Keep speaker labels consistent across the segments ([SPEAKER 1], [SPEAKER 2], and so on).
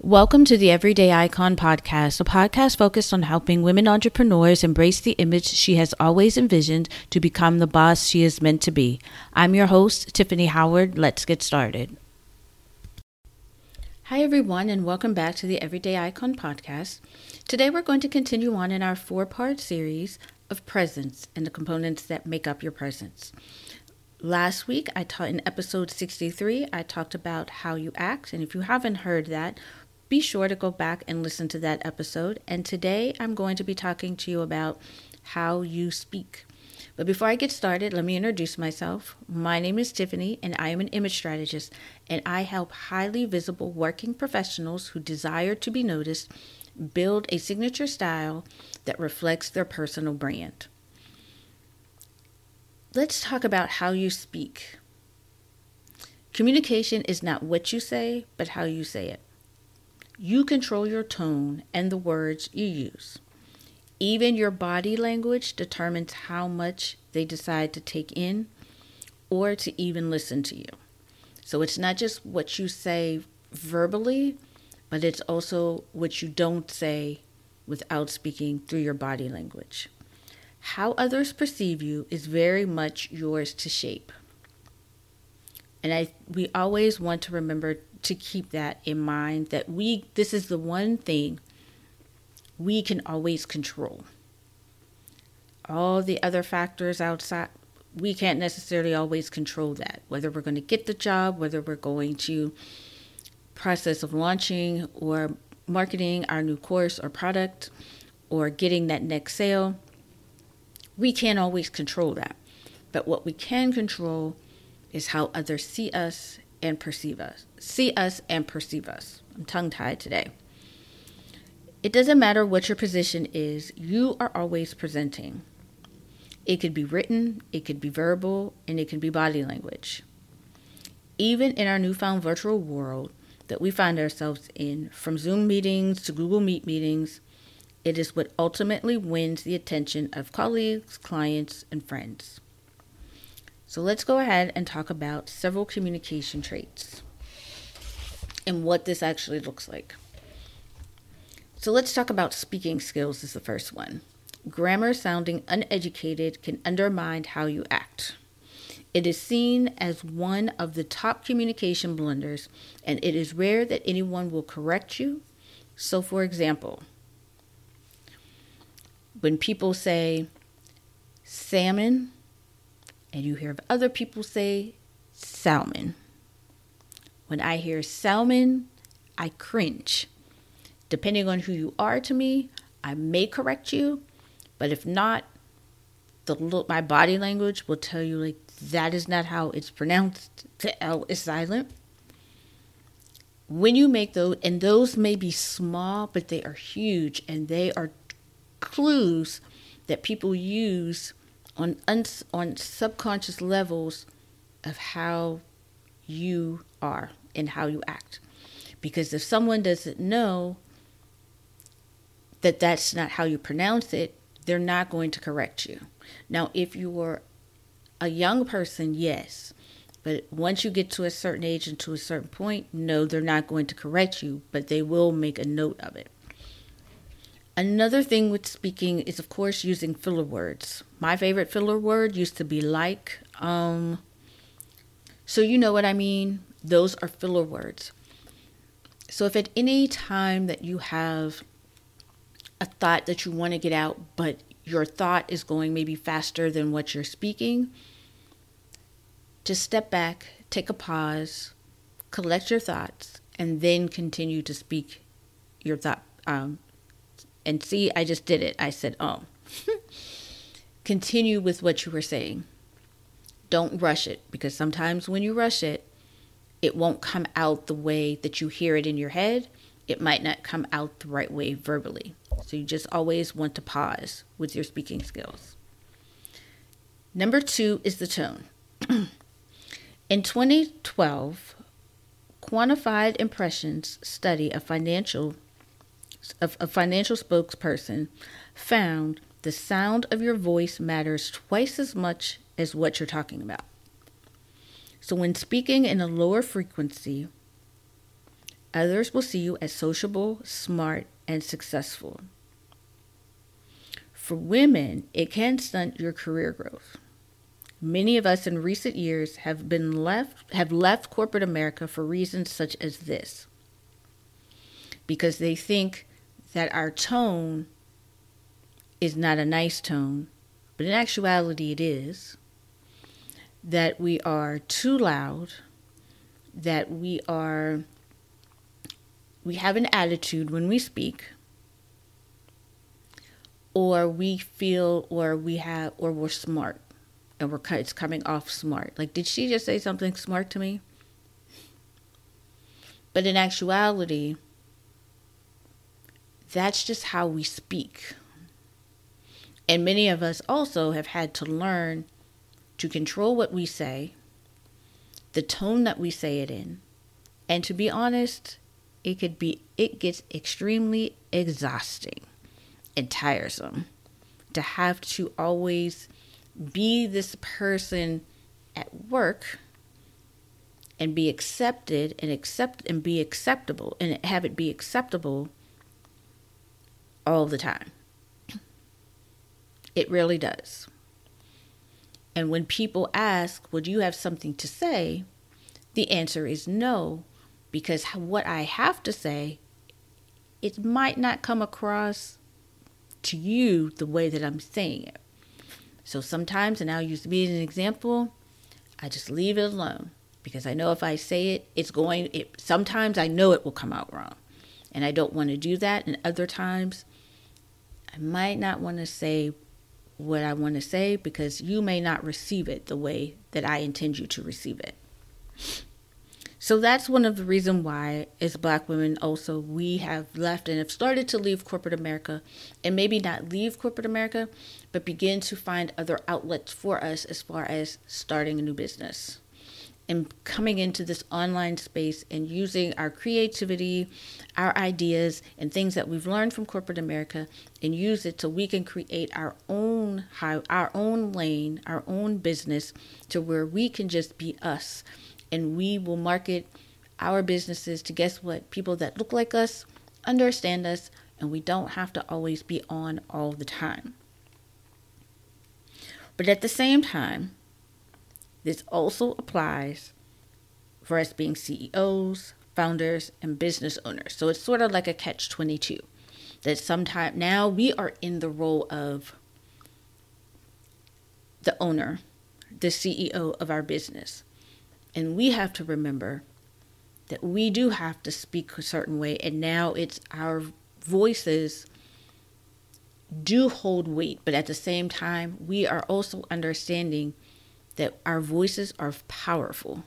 [SPEAKER 1] Welcome to the Everyday Icon podcast, a podcast focused on helping women entrepreneurs embrace the image she has always envisioned to become the boss she is meant to be. I'm your host, Tiffany Howard. Let's get started. Hi, everyone, and welcome back to the Everyday Icon podcast. Today, we're going to continue on in our four part series of presence and the components that make up your presence. Last week, I taught in episode 63, I talked about how you act. And if you haven't heard that, be sure to go back and listen to that episode. And today I'm going to be talking to you about how you speak. But before I get started, let me introduce myself. My name is Tiffany, and I am an image strategist, and I help highly visible working professionals who desire to be noticed build a signature style that reflects their personal brand. Let's talk about how you speak. Communication is not what you say, but how you say it. You control your tone and the words you use. Even your body language determines how much they decide to take in or to even listen to you. So it's not just what you say verbally, but it's also what you don't say without speaking through your body language. How others perceive you is very much yours to shape. And I we always want to remember to keep that in mind that we this is the one thing we can always control. All the other factors outside we can't necessarily always control that. Whether we're going to get the job, whether we're going to process of launching or marketing our new course or product or getting that next sale, we can't always control that. But what we can control is how others see us and perceive us. See us and perceive us. I'm tongue tied today. It doesn't matter what your position is, you are always presenting. It could be written, it could be verbal, and it can be body language. Even in our newfound virtual world that we find ourselves in, from Zoom meetings to Google Meet meetings, it is what ultimately wins the attention of colleagues, clients, and friends. So let's go ahead and talk about several communication traits and what this actually looks like. So let's talk about speaking skills is the first one. Grammar sounding uneducated can undermine how you act. It is seen as one of the top communication blunders, and it is rare that anyone will correct you. So, for example, when people say salmon, and you hear other people say salmon. When I hear salmon, I cringe. Depending on who you are to me, I may correct you, but if not, the my body language will tell you like that is not how it's pronounced. The L is silent. When you make those, and those may be small, but they are huge, and they are clues that people use on on subconscious levels of how you are and how you act. Because if someone doesn't know that that's not how you pronounce it, they're not going to correct you. Now, if you were a young person, yes. But once you get to a certain age and to a certain point, no, they're not going to correct you, but they will make a note of it. Another thing with speaking is, of course, using filler words. My favorite filler word used to be like. Um, so, you know what I mean? Those are filler words. So, if at any time that you have a thought that you want to get out, but your thought is going maybe faster than what you're speaking, just step back, take a pause, collect your thoughts, and then continue to speak your thought um, and see, I just did it. I said, oh. Continue with what you were saying. Don't rush it because sometimes when you rush it, it won't come out the way that you hear it in your head. It might not come out the right way verbally. So you just always want to pause with your speaking skills. Number two is the tone. in 2012, Quantified Impressions study of financial a financial spokesperson found the sound of your voice matters twice as much as what you're talking about. So, when speaking in a lower frequency, Others will see you as sociable, smart, and successful. For women, it can stunt your career growth. Many of us in recent years have been left have left corporate America for reasons such as this. Because they think that our tone is not a nice tone, but in actuality it is. That we are too loud, that we are we have an attitude when we speak or we feel or we have or we're smart and we're it's coming off smart like did she just say something smart to me but in actuality that's just how we speak. And many of us also have had to learn to control what we say the tone that we say it in and to be honest it could be it gets extremely exhausting and tiresome to have to always be this person at work and be accepted and accept and be acceptable and have it be acceptable all the time. It really does. And when people ask, Would you have something to say? the answer is no, because what I have to say, it might not come across to you the way that I'm saying it. So sometimes, and I'll use me as an example, I just leave it alone because I know if I say it, it's going. It sometimes I know it will come out wrong, and I don't want to do that. And other times, I might not want to say what I want to say because you may not receive it the way that I intend you to receive it. So that's one of the reasons why, as black women, also we have left and have started to leave corporate America and maybe not leave corporate America, but begin to find other outlets for us as far as starting a new business and coming into this online space and using our creativity, our ideas, and things that we've learned from corporate America and use it so we can create our own high, our own lane, our own business to where we can just be us. And we will market our businesses to guess what? People that look like us understand us and we don't have to always be on all the time. But at the same time this also applies for us being CEOs, founders, and business owners. So it's sort of like a catch 22 that sometimes now we are in the role of the owner, the CEO of our business. And we have to remember that we do have to speak a certain way. And now it's our voices do hold weight, but at the same time, we are also understanding that our voices are powerful.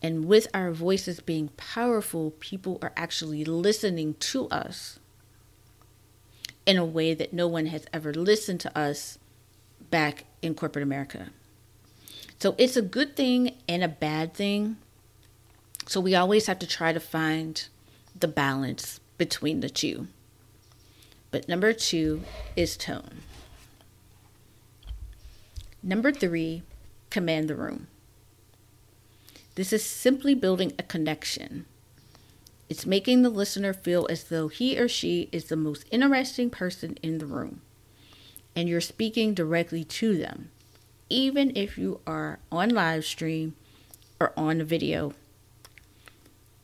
[SPEAKER 1] And with our voices being powerful, people are actually listening to us in a way that no one has ever listened to us back in corporate America. So it's a good thing and a bad thing. So we always have to try to find the balance between the two. But number two is tone. Number three, command the room. This is simply building a connection. It's making the listener feel as though he or she is the most interesting person in the room, and you're speaking directly to them even if you are on live stream or on a video.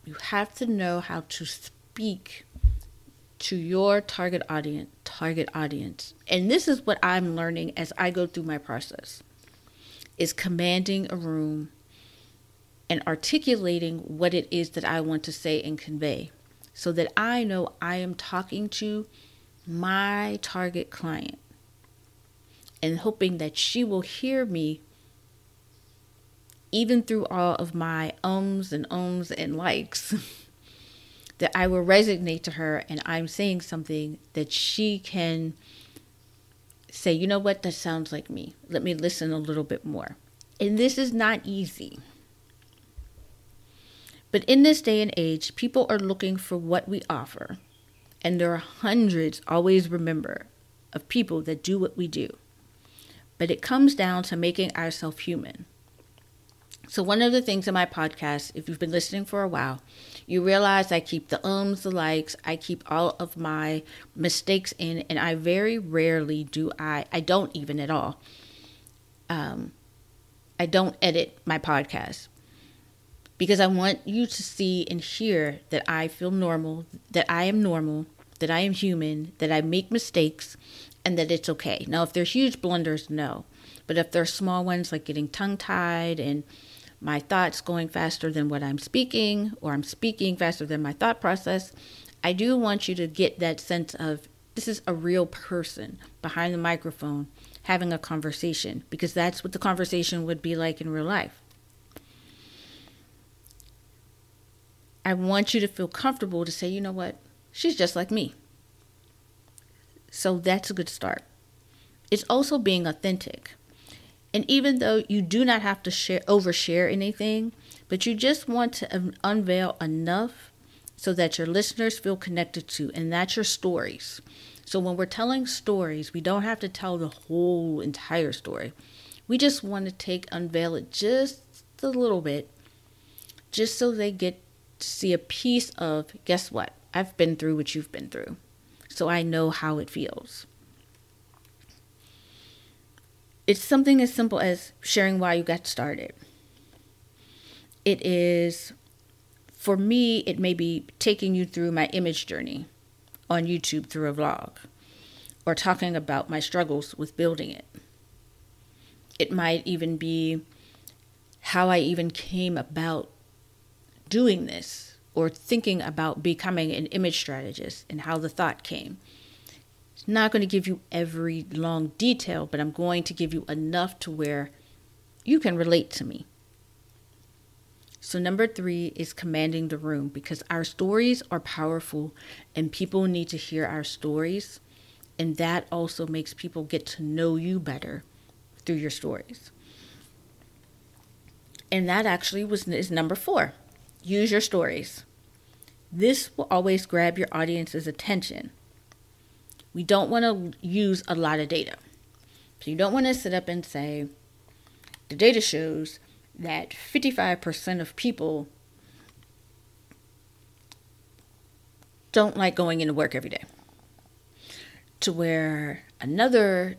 [SPEAKER 1] You have to know how to speak to your target audience target audience. And this is what i'm learning as i go through my process is commanding a room and articulating what it is that i want to say and convey so that i know i am talking to my target client and hoping that she will hear me even through all of my ums and ums and likes that I will resonate to her and I'm saying something that she can say, you know what, that sounds like me. Let me listen a little bit more. And this is not easy. But in this day and age, people are looking for what we offer. And there are hundreds, always remember, of people that do what we do but it comes down to making ourselves human. So, one of the things in my podcast, if you've been listening for a while, you realize I keep the ums, the likes, I keep all of my mistakes in, and I very rarely do I, I don't even at all. Um, I don't edit my podcast because I want you to see and hear that I feel normal, that I am normal, that I am human, that I make mistakes, and that it's okay. Now, if there's huge blunders, no. But if there's small ones like getting tongue tied and my thoughts going faster than what I'm speaking, or I'm speaking faster than my thought process, I do want you to get that sense of this is a real person behind the microphone having a conversation, because that's what the conversation would be like in real life. I want you to feel comfortable to say, you know what, she's just like me. So that's a good start. It's also being authentic. And even though you do not have to share overshare anything, but you just want to unveil enough so that your listeners feel connected to, and that's your stories. So when we're telling stories, we don't have to tell the whole entire story. We just want to take unveil it just a little bit, just so they get to see a piece of guess what? I've been through what you've been through. So I know how it feels. It's something as simple as sharing why you got started. It is, for me, it may be taking you through my image journey on YouTube through a vlog or talking about my struggles with building it. It might even be how I even came about doing this or thinking about becoming an image strategist and how the thought came not going to give you every long detail, but I'm going to give you enough to where you can relate to me. So, number three is commanding the room because our stories are powerful and people need to hear our stories. And that also makes people get to know you better through your stories. And that actually was is number four. Use your stories. This will always grab your audience's attention we don't want to use a lot of data. So you don't want to sit up and say, the data shows that 55% of people don't like going into work every day. To where another,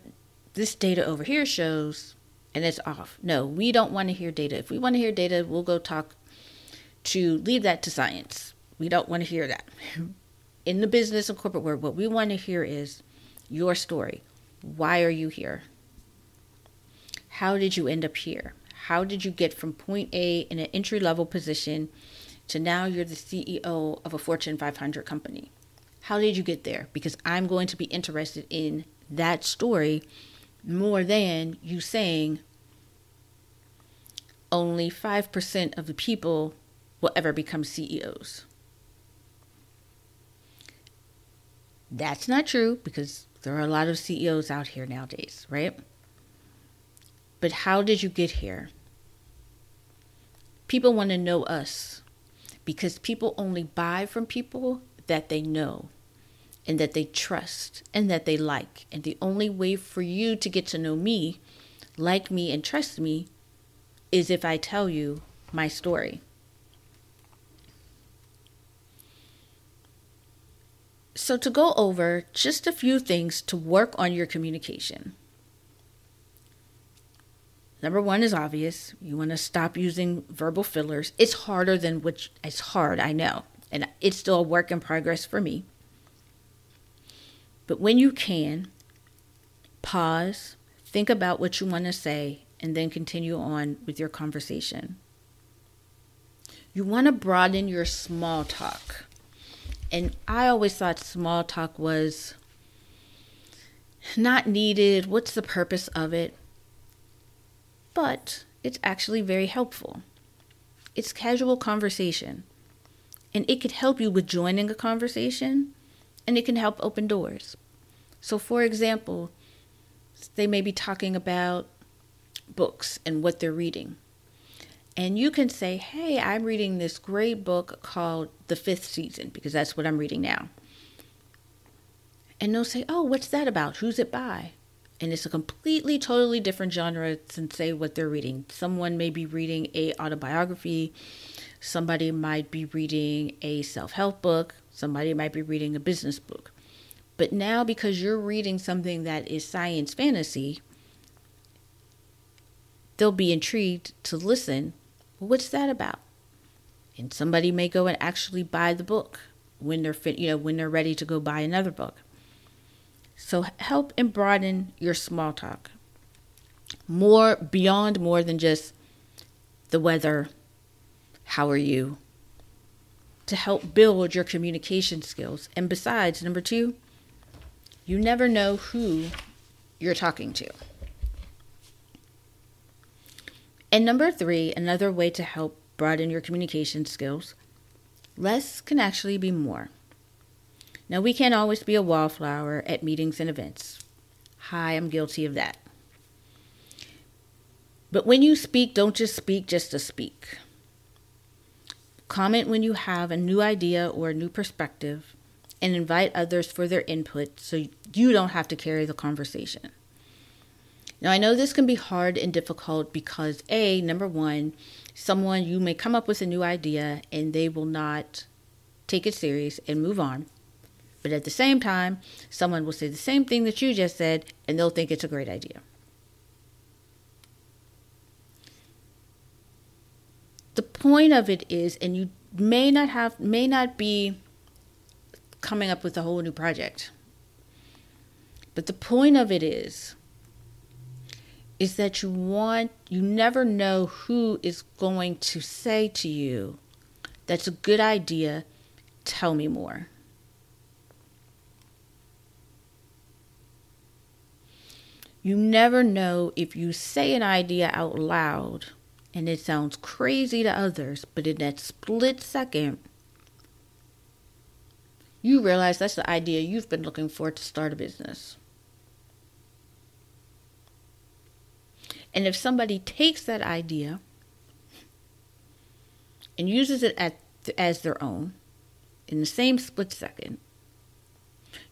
[SPEAKER 1] this data over here shows, and it's off. No, we don't want to hear data. If we want to hear data, we'll go talk to leave that to science. We don't want to hear that. in the business and corporate world, what we want to hear is your story. Why are you here? How did you end up here? How did you get from point A in an entry level position to now you're the CEO of a Fortune 500 company? How did you get there? Because I'm going to be interested in that story more than you saying only 5% of the people will ever become CEOs. That's not true because there are a lot of CEOs out here nowadays, right? But how did you get here? People want to know us because people only buy from people that they know and that they trust and that they like. And the only way for you to get to know me, like me, and trust me is if I tell you my story. So, to go over just a few things to work on your communication. Number one is obvious. You want to stop using verbal fillers. It's harder than which it's hard, I know. And it's still a work in progress for me. But when you can, pause, think about what you want to say, and then continue on with your conversation. You want to broaden your small talk. And I always thought small talk was not needed. What's the purpose of it? But it's actually very helpful. It's casual conversation. And it could help you with joining a conversation and it can help open doors. So, for example, they may be talking about books and what they're reading. And you can say, hey, I'm reading this great book called The Fifth Season, because that's what I'm reading now. And they'll say, oh, what's that about? Who's it by? and it's a completely totally different genre than say what they're reading someone may be reading a autobiography somebody might be reading a self-help book somebody might be reading a business book but now because you're reading something that is science fantasy they'll be intrigued to listen what's that about and somebody may go and actually buy the book when they're you know when they're ready to go buy another book so help and broaden your small talk. More beyond more than just the weather, how are you? To help build your communication skills. And besides, number two, you never know who you're talking to. And number three, another way to help broaden your communication skills less can actually be more. Now, we can't always be a wallflower at meetings and events. Hi, I'm guilty of that. But when you speak, don't just speak just to speak. Comment when you have a new idea or a new perspective and invite others for their input so you don't have to carry the conversation. Now, I know this can be hard and difficult because, A, number one, someone you may come up with a new idea and they will not take it serious and move on. But at the same time, someone will say the same thing that you just said and they'll think it's a great idea. The point of it is, and you may not have, may not be coming up with a whole new project. But the point of it is, is that you want, you never know who is going to say to you, that's a good idea, tell me more. You never know if you say an idea out loud and it sounds crazy to others, but in that split second, you realize that's the idea you've been looking for to start a business. And if somebody takes that idea and uses it at, as their own in the same split second,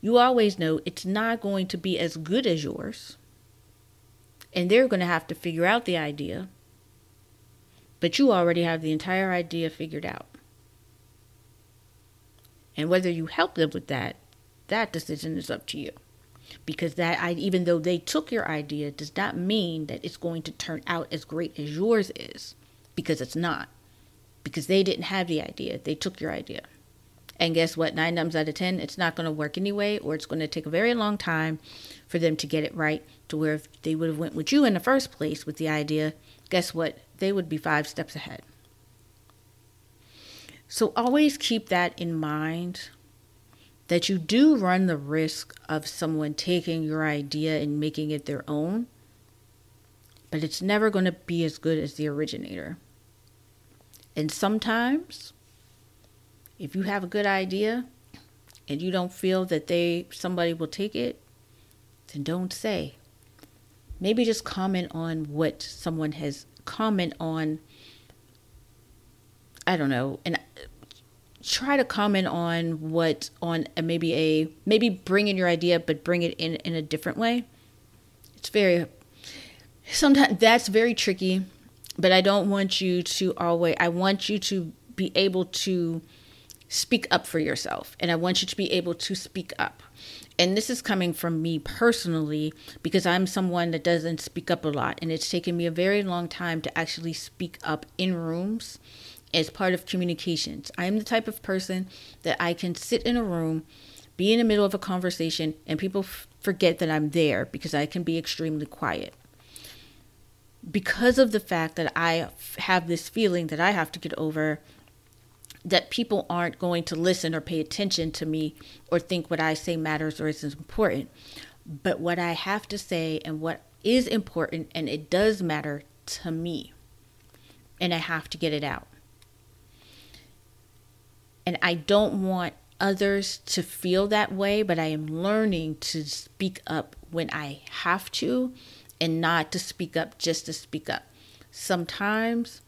[SPEAKER 1] you always know it's not going to be as good as yours and they're going to have to figure out the idea, but you already have the entire idea figured out. And whether you help them with that, that decision is up to you. Because that even though they took your idea does not mean that it's going to turn out as great as yours is because it's not. Because they didn't have the idea, they took your idea. And guess what? Nine times out of ten, it's not going to work anyway, or it's going to take a very long time for them to get it right. To where if they would have went with you in the first place with the idea, guess what? They would be five steps ahead. So always keep that in mind that you do run the risk of someone taking your idea and making it their own, but it's never going to be as good as the originator. And sometimes if you have a good idea and you don't feel that they somebody will take it, then don't say. Maybe just comment on what someone has comment on I don't know, and try to comment on what on maybe a maybe bring in your idea but bring it in in a different way. It's very sometimes that's very tricky, but I don't want you to always I want you to be able to speak up for yourself. And I want you to be able to speak up. And this is coming from me personally because I'm someone that doesn't speak up a lot. And it's taken me a very long time to actually speak up in rooms as part of communications. I am the type of person that I can sit in a room, be in the middle of a conversation, and people f- forget that I'm there because I can be extremely quiet. Because of the fact that I have this feeling that I have to get over that people aren't going to listen or pay attention to me or think what I say matters or is important. But what I have to say and what is important and it does matter to me. And I have to get it out. And I don't want others to feel that way, but I am learning to speak up when I have to and not to speak up just to speak up. Sometimes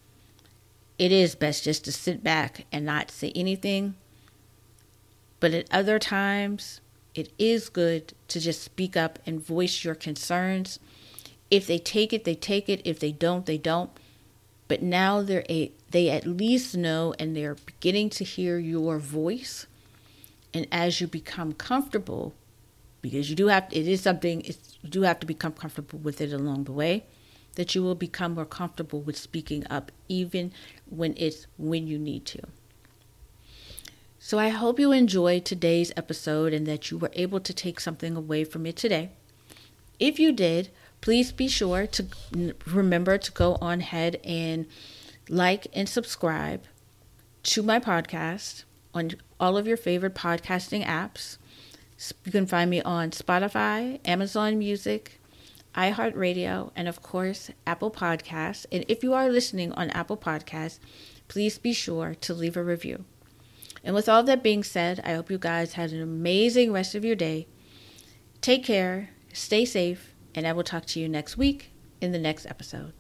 [SPEAKER 1] it is best just to sit back and not say anything. But at other times, it is good to just speak up and voice your concerns. If they take it, they take it. If they don't, they don't. But now they're a, they at least know and they're beginning to hear your voice. And as you become comfortable, because you do have it is something you do have to become comfortable with it along the way that you will become more comfortable with speaking up even when it's when you need to so i hope you enjoyed today's episode and that you were able to take something away from it today if you did please be sure to remember to go on ahead and like and subscribe to my podcast on all of your favorite podcasting apps you can find me on Spotify, Amazon Music, iHeartRadio, and of course, Apple Podcasts. And if you are listening on Apple Podcasts, please be sure to leave a review. And with all that being said, I hope you guys had an amazing rest of your day. Take care, stay safe, and I will talk to you next week in the next episode.